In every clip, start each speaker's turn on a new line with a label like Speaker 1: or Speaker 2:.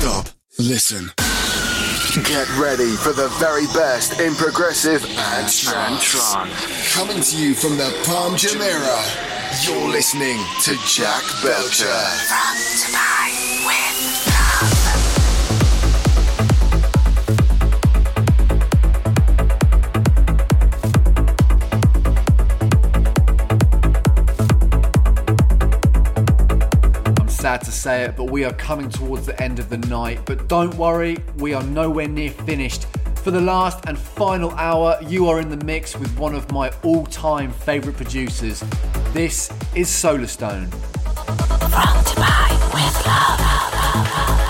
Speaker 1: Stop. Listen. Get ready for the very best in progressive and trance. Coming to you from the Palm Jumeirah, you're listening to Jack Belcher.
Speaker 2: From Dubai
Speaker 3: sad to say it, but we are coming towards the end of the night. But don't worry, we are nowhere near finished. For the last and final hour, you are in the mix with one of my all time favourite producers. This is Solarstone.
Speaker 2: From Dubai with love.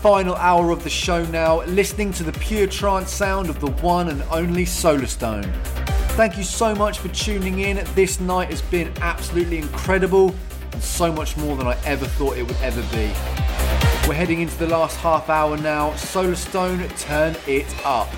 Speaker 3: Final hour of the show now, listening to the pure trance sound of the one and only Solarstone. Thank you so much for tuning in. This night has been absolutely incredible and so much more than I ever thought it would ever be. We're heading into the last half hour now. Solarstone, turn it up.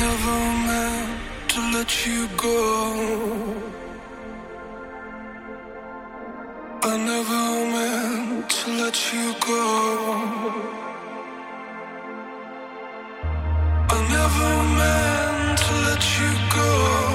Speaker 4: never meant to let you go. I never meant to let you go. I never meant to let you go.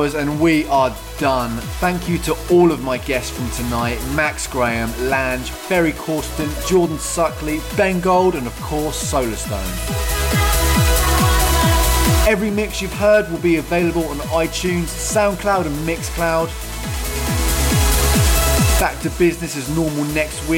Speaker 3: Hours and we are done. Thank you to all of my guests from tonight Max Graham, Lange, Ferry Corsten, Jordan Suckley, Ben Gold, and of course Solarstone. Every mix you've heard will be available on iTunes, SoundCloud, and Mixcloud. Back to business as normal next week.